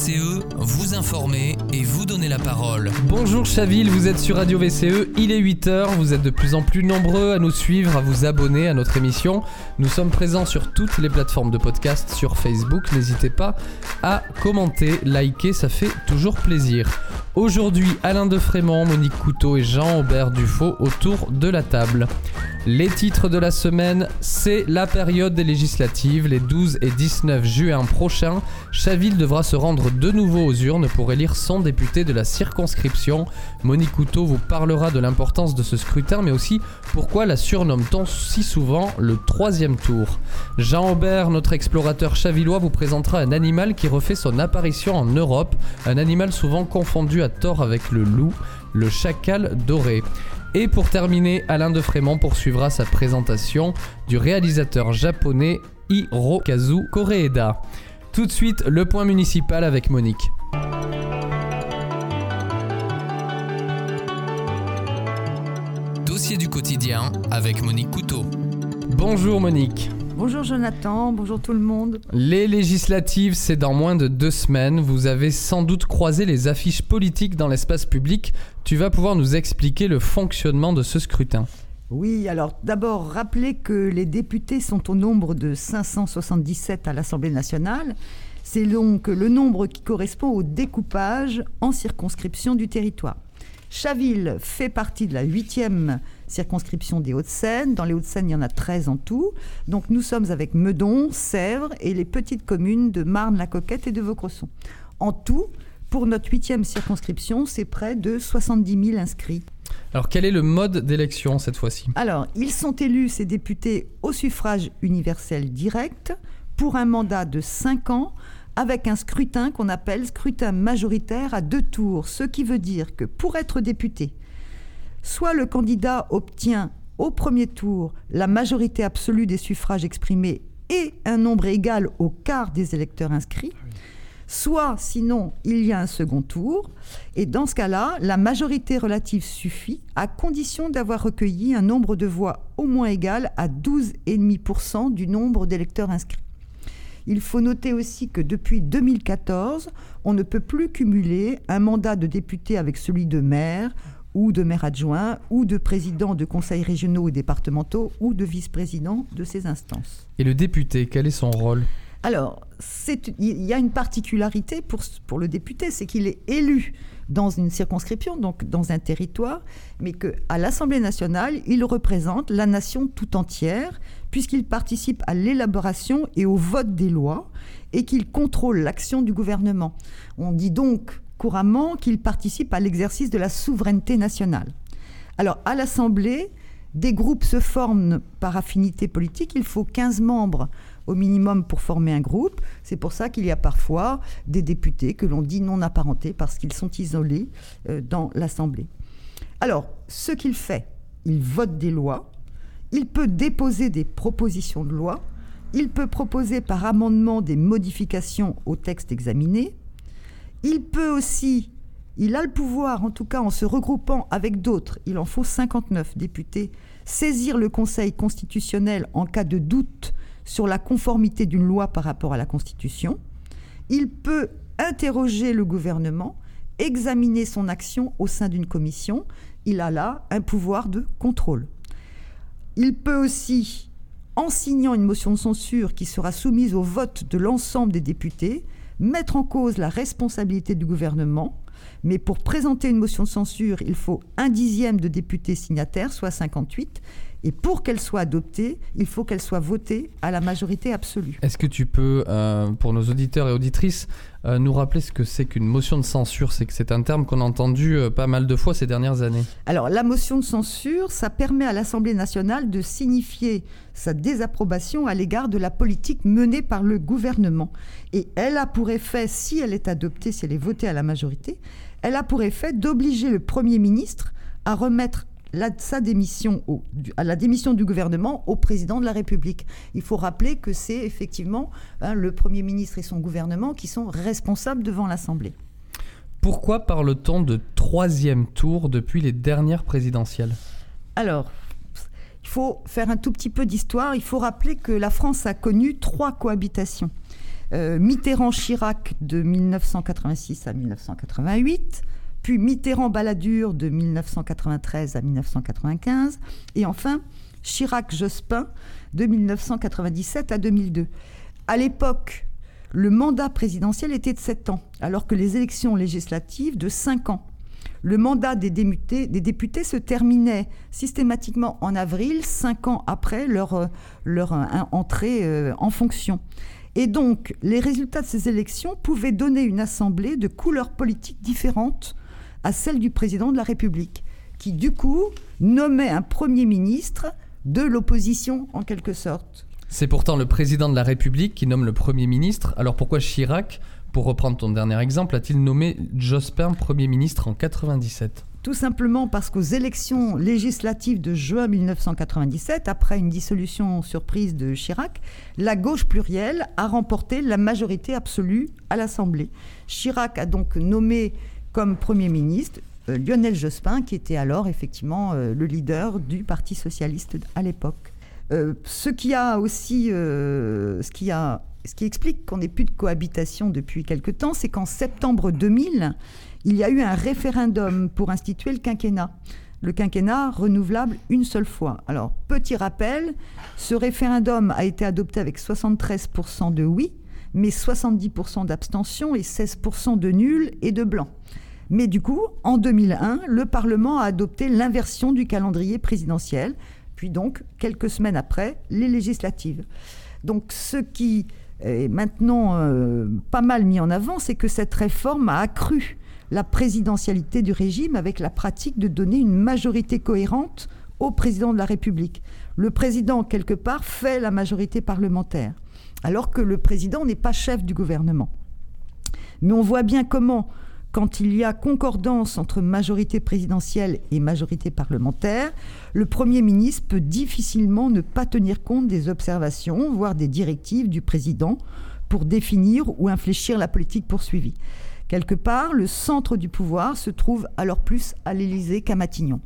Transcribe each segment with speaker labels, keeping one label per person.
Speaker 1: VCE, vous informer et vous donner la parole.
Speaker 2: Bonjour Chaville, vous êtes sur Radio VCE, il est 8h, vous êtes de plus en plus nombreux à nous suivre, à vous abonner à notre émission. Nous sommes présents sur toutes les plateformes de podcast, sur Facebook, n'hésitez pas à commenter, liker, ça fait toujours plaisir. Aujourd'hui, Alain Defrémont, Monique Couteau et Jean-Aubert Dufaux autour de la table. Les titres de la semaine, c'est la période des législatives, les 12 et 19 juin prochains. Chaville devra se rendre de nouveau aux urnes pour élire son député de la circonscription. Monique Couteau vous parlera de l'importance de ce scrutin, mais aussi pourquoi la surnomme-t-on si souvent le troisième tour. Jean Aubert, notre explorateur chavillois, vous présentera un animal qui refait son apparition en Europe, un animal souvent confondu à tort avec le loup, le chacal doré. Et pour terminer, Alain de Frémont poursuivra sa présentation du réalisateur japonais Hirokazu Koreeda. Tout de suite, le point municipal avec Monique.
Speaker 1: Dossier du quotidien avec Monique Couteau.
Speaker 2: Bonjour Monique.
Speaker 3: Bonjour Jonathan, bonjour tout le monde.
Speaker 2: Les législatives, c'est dans moins de deux semaines. Vous avez sans doute croisé les affiches politiques dans l'espace public. Tu vas pouvoir nous expliquer le fonctionnement de ce scrutin.
Speaker 3: Oui, alors d'abord rappeler que les députés sont au nombre de 577 à l'Assemblée nationale. C'est donc le nombre qui correspond au découpage en circonscription du territoire. Chaville fait partie de la huitième circonscription des Hauts-de-Seine. Dans les Hauts-de-Seine, il y en a 13 en tout. Donc nous sommes avec Meudon, Sèvres et les petites communes de Marne-la-Coquette et de Vaucresson. En tout, pour notre huitième circonscription, c'est près de 70 000 inscrits.
Speaker 2: Alors quel est le mode d'élection cette fois-ci?
Speaker 3: Alors, ils sont élus, ces députés, au suffrage universel direct pour un mandat de 5 ans avec un scrutin qu'on appelle scrutin majoritaire à deux tours, ce qui veut dire que pour être député, soit le candidat obtient au premier tour la majorité absolue des suffrages exprimés et un nombre égal au quart des électeurs inscrits, soit sinon il y a un second tour, et dans ce cas-là, la majorité relative suffit à condition d'avoir recueilli un nombre de voix au moins égal à 12,5% du nombre d'électeurs inscrits. Il faut noter aussi que depuis 2014, on ne peut plus cumuler un mandat de député avec celui de maire ou de maire adjoint ou de président de conseils régionaux et départementaux ou de vice-président de ces instances.
Speaker 2: Et le député, quel est son rôle?
Speaker 3: Alors, il y a une particularité pour, pour le député, c'est qu'il est élu dans une circonscription, donc dans un territoire, mais qu'à l'Assemblée nationale, il représente la nation tout entière, puisqu'il participe à l'élaboration et au vote des lois, et qu'il contrôle l'action du gouvernement. On dit donc couramment qu'il participe à l'exercice de la souveraineté nationale. Alors, à l'Assemblée, des groupes se forment par affinité politique. Il faut 15 membres au minimum pour former un groupe. C'est pour ça qu'il y a parfois des députés que l'on dit non apparentés parce qu'ils sont isolés euh, dans l'Assemblée. Alors, ce qu'il fait, il vote des lois, il peut déposer des propositions de loi, il peut proposer par amendement des modifications au texte examiné, il peut aussi, il a le pouvoir, en tout cas en se regroupant avec d'autres, il en faut 59 députés, saisir le Conseil constitutionnel en cas de doute sur la conformité d'une loi par rapport à la Constitution. Il peut interroger le gouvernement, examiner son action au sein d'une commission. Il a là un pouvoir de contrôle. Il peut aussi, en signant une motion de censure qui sera soumise au vote de l'ensemble des députés, mettre en cause la responsabilité du gouvernement. Mais pour présenter une motion de censure, il faut un dixième de députés signataires, soit 58. Et pour qu'elle soit adoptée, il faut qu'elle soit votée à la majorité absolue.
Speaker 2: Est-ce que tu peux, euh, pour nos auditeurs et auditrices, euh, nous rappeler ce que c'est qu'une motion de censure? C'est que c'est un terme qu'on a entendu euh, pas mal de fois ces dernières années.
Speaker 3: Alors, la motion de censure, ça permet à l'Assemblée nationale de signifier sa désapprobation à l'égard de la politique menée par le gouvernement. Et elle a pour effet, si elle est adoptée, si elle est votée à la majorité, elle a pour effet d'obliger le Premier ministre à remettre la, sa démission à la démission du gouvernement au président de la République. Il faut rappeler que c'est effectivement hein, le Premier ministre et son gouvernement qui sont responsables devant l'Assemblée.
Speaker 2: Pourquoi parle-t-on de troisième tour depuis les dernières présidentielles?
Speaker 3: Alors, il faut faire un tout petit peu d'histoire. Il faut rappeler que la France a connu trois cohabitations. euh, Mitterrand-Chirac de 1986 à 1988, puis Mitterrand-Balladur de 1993 à 1995, et enfin Chirac-Jospin de 1997 à 2002. À l'époque, le mandat présidentiel était de 7 ans, alors que les élections législatives de 5 ans. Le mandat des députés, se terminait systématiquement en avril, 5 ans après leur, leur entrée euh, en fonction. Et donc, les résultats de ces élections pouvaient donner une assemblée de couleurs politiques différentes à celle du président de la République, qui du coup nommait un Premier ministre de l'opposition en quelque sorte.
Speaker 2: C'est pourtant le président de la République qui nomme le Premier ministre. Alors pourquoi Chirac, pour reprendre ton dernier exemple, a-t-il nommé Jospin Premier ministre en 97
Speaker 3: tout simplement parce qu'aux élections législatives de juin 1997, après une dissolution surprise de Chirac, la gauche plurielle a remporté la majorité absolue à l'Assemblée. Chirac a donc nommé comme Premier ministre euh, Lionel Jospin, qui était alors effectivement euh, le leader du Parti socialiste à l'époque. Euh, ce qui a aussi, ce qui a, ce qui explique qu'on n'ait plus de cohabitation depuis quelque temps, c'est qu'en septembre 2000, il y a eu un référendum pour instituer le quinquennat. Le quinquennat renouvelable une seule fois. Alors, petit rappel, ce référendum a été adopté avec 73% de oui, mais 70% d'abstention et 16% de nul et de blanc. Mais du coup, en 2001, le Parlement a adopté l'inversion du calendrier présidentiel, puis donc, quelques semaines après, les législatives. Donc, ce qui est maintenant euh, pas mal mis en avant, c'est que cette réforme a accru la présidentialité du régime avec la pratique de donner une majorité cohérente au président de la République. Le président, quelque part, fait la majorité parlementaire, alors que le président n'est pas chef du gouvernement. Mais on voit bien comment, quand il y a concordance entre majorité présidentielle et majorité parlementaire, le Premier ministre peut difficilement ne pas tenir compte des observations, voire des directives du président pour définir ou infléchir la politique poursuivie. Quelque part, le centre du pouvoir se trouve alors plus à l'Élysée qu'à Matignon.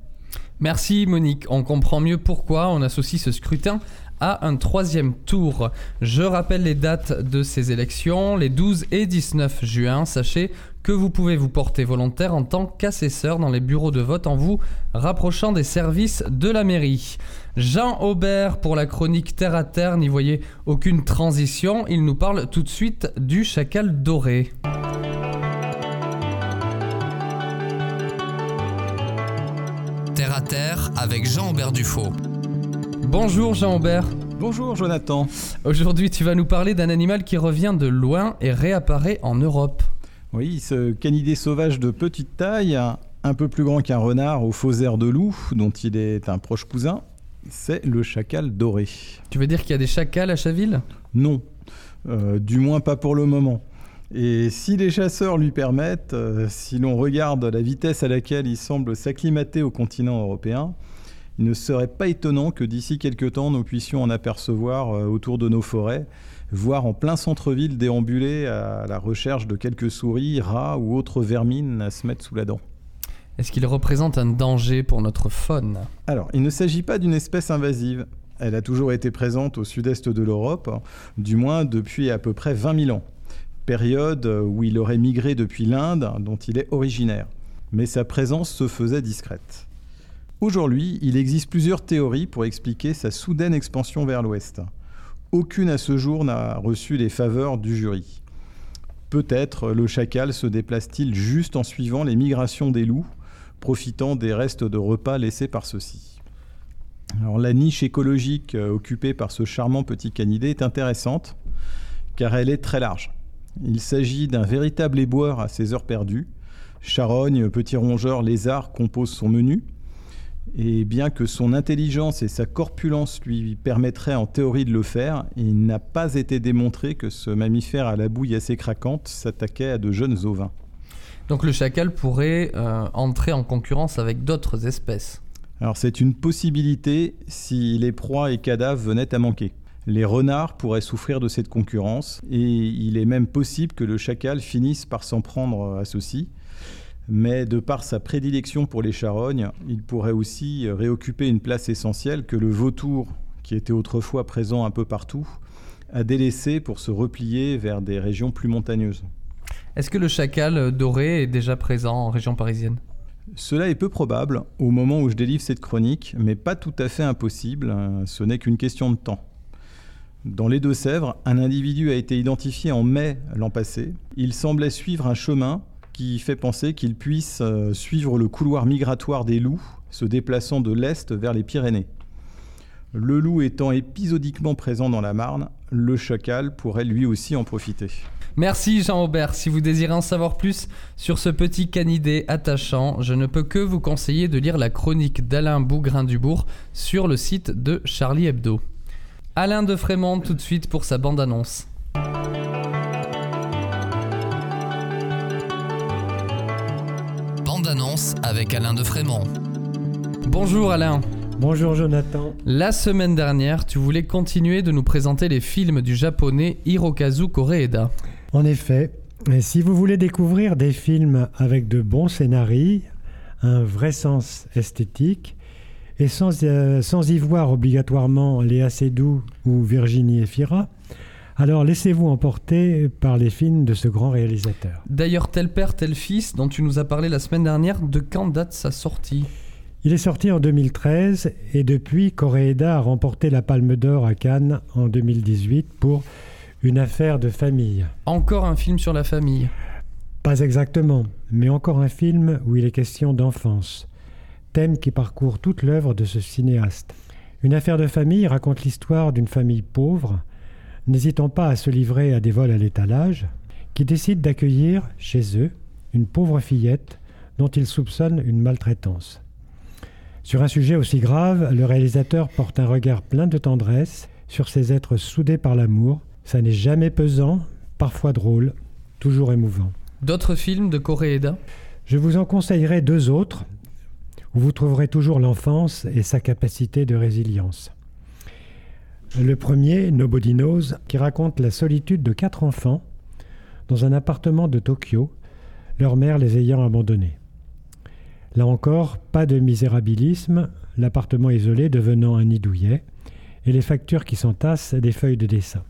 Speaker 2: Merci Monique, on comprend mieux pourquoi on associe ce scrutin à un troisième tour. Je rappelle les dates de ces élections, les 12 et 19 juin. Sachez que vous pouvez vous porter volontaire en tant qu'assesseur dans les bureaux de vote en vous rapprochant des services de la mairie. Jean Aubert pour la chronique Terre à Terre, n'y voyez aucune transition, il nous parle tout de suite du chacal doré.
Speaker 1: Terre à Terre avec Jean-Aubert Dufaux.
Speaker 2: Bonjour Jean-Aubert.
Speaker 4: Bonjour Jonathan.
Speaker 2: Aujourd'hui, tu vas nous parler d'un animal qui revient de loin et réapparaît en Europe.
Speaker 4: Oui, ce canidé sauvage de petite taille, un peu plus grand qu'un renard au faux air de loup, dont il est un proche cousin, c'est le chacal doré.
Speaker 2: Tu veux dire qu'il y a des chacals à Chaville?
Speaker 4: Non, euh, du moins pas pour le moment. Et si les chasseurs lui permettent, euh, si l'on regarde la vitesse à laquelle il semble s'acclimater au continent européen, il ne serait pas étonnant que d'ici quelques temps, nous puissions en apercevoir euh, autour de nos forêts, voire en plein centre-ville déambuler à la recherche de quelques souris, rats ou autres vermines à se mettre sous la dent.
Speaker 2: Est-ce qu'il représente un danger pour notre faune?
Speaker 4: Alors, il ne s'agit pas d'une espèce invasive. Elle a toujours été présente au sud-est de l'Europe, du moins depuis à peu près 20 000 ans période où il aurait migré depuis l'Inde, dont il est originaire. Mais sa présence se faisait discrète. Aujourd'hui, il existe plusieurs théories pour expliquer sa soudaine expansion vers l'ouest. Aucune à ce jour n'a reçu les faveurs du jury. Peut-être le chacal se déplace-t-il juste en suivant les migrations des loups, profitant des restes de repas laissés par ceux-ci. La niche écologique euh, occupée par ce charmant petit canidé est intéressante car elle est très large. Il s'agit d'un véritable éboueur à ses heures perdues. Charogne, petit rongeur, lézard composent son menu. Et bien que son intelligence et sa corpulence lui permettraient en théorie de le faire, il n'a pas été démontré que ce mammifère à la bouille assez craquante s'attaquait à de jeunes ovins.
Speaker 2: Donc le chacal pourrait euh, entrer en concurrence avec d'autres espèces
Speaker 4: Alors c'est une possibilité si les proies et cadavres venaient à manquer. Les renards pourraient souffrir de cette concurrence et il est même possible que le chacal finisse par s'en prendre à ceux-ci. Mais de par sa prédilection pour les charognes, il pourrait aussi réoccuper une place essentielle que le vautour, qui était autrefois présent un peu partout, à délaisser pour se replier vers des régions plus montagneuses.
Speaker 2: Est-ce que le chacal doré est déjà présent en région parisienne?
Speaker 4: Cela est peu probable au moment où je délivre cette chronique, mais pas tout à fait impossible, ce n'est qu'une question de temps. Dans les Deux-Sèvres, un individu a été identifié en mai l'an passé. Il semblait suivre un chemin qui fait penser qu'il puisse euh, suivre le couloir migratoire des loups, se déplaçant de l'est vers les Pyrénées. Le loup étant épisodiquement présent dans la Marne, le chacal pourrait lui aussi en profiter.
Speaker 2: Merci Jean-Aubert. Si vous désirez en savoir plus sur ce petit canidé attachant, je ne peux que vous conseiller de lire la chronique d'Alain Bougrain-Dubourg sur le site de Charlie Hebdo. Alain de Frémont tout de suite pour sa bande-annonce.
Speaker 1: Bande-annonce avec Alain de Frémont.
Speaker 2: Bonjour Alain.
Speaker 5: Bonjour Jonathan.
Speaker 2: La semaine dernière, tu voulais continuer de nous présenter les films du japonais Hirokazu Koreeda.
Speaker 5: En effet, si vous voulez découvrir des films avec de bons scénarios, un vrai sens esthétique, et sans, euh, sans y voir obligatoirement Léa Seydoux ou Virginie Efira, alors laissez-vous emporter par les films de ce grand réalisateur.
Speaker 2: D'ailleurs, Tel Père, Tel Fils, dont tu nous as parlé la semaine dernière, de quand date sa sortie?
Speaker 5: Il est sorti en 2013 et depuis, Koreeda a remporté la Palme d'Or à Cannes en 2018 pour Une affaire de famille.
Speaker 2: Encore un film sur la famille?
Speaker 5: Pas exactement, mais encore un film où il est question d'enfance thème qui parcourt toute l'œuvre de ce cinéaste. Une affaire de famille raconte l'histoire d'une famille pauvre, n'hésitant pas à se livrer à des vols à l'étalage, qui décide d'accueillir chez eux une pauvre fillette dont ils soupçonnent une maltraitance. Sur un sujet aussi grave, le réalisateur porte un regard plein de tendresse sur ces êtres soudés par l'amour. Ça n'est jamais pesant, parfois drôle, toujours émouvant.
Speaker 2: D'autres films de Koreeda
Speaker 5: Je vous en conseillerai deux autres, où vous trouverez toujours l'enfance et sa capacité de résilience. Le premier, Nobody Knows, qui raconte la solitude de quatre enfants dans un appartement de Tokyo, leur mère les ayant abandonnés. Là encore, pas de misérabilisme, l'appartement isolé devenant un nid douillet, et les factures qui s'entassent des feuilles de dessin.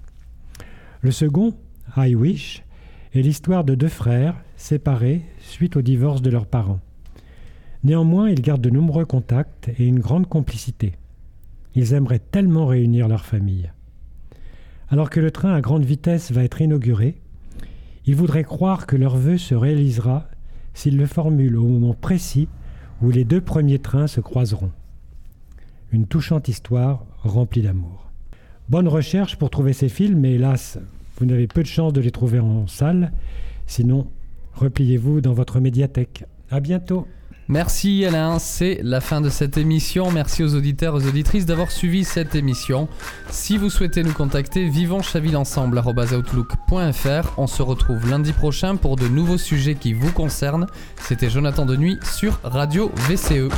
Speaker 5: Le second, I Wish, est l'histoire de deux frères séparés suite au divorce de leurs parents. Néanmoins, ils gardent de nombreux contacts et une grande complicité. Ils aimeraient tellement réunir leur famille. Alors que le train à grande vitesse va être inauguré, ils voudraient croire que leur vœu se réalisera s'ils le formulent au moment précis où les deux premiers trains se croiseront. Une touchante histoire remplie d'amour. Bonne recherche pour trouver ces films, mais hélas, vous n'avez peu de chance de les trouver en salle. Sinon, repliez-vous dans votre médiathèque. À bientôt!
Speaker 2: Merci Alain, c'est la fin de cette émission. Merci aux auditeurs et aux auditrices d'avoir suivi cette émission. Si vous souhaitez nous contacter, vivonschavillensemble.outlook.fr. On se retrouve lundi prochain pour de nouveaux sujets qui vous concernent. C'était Jonathan Denuy sur Radio VCE.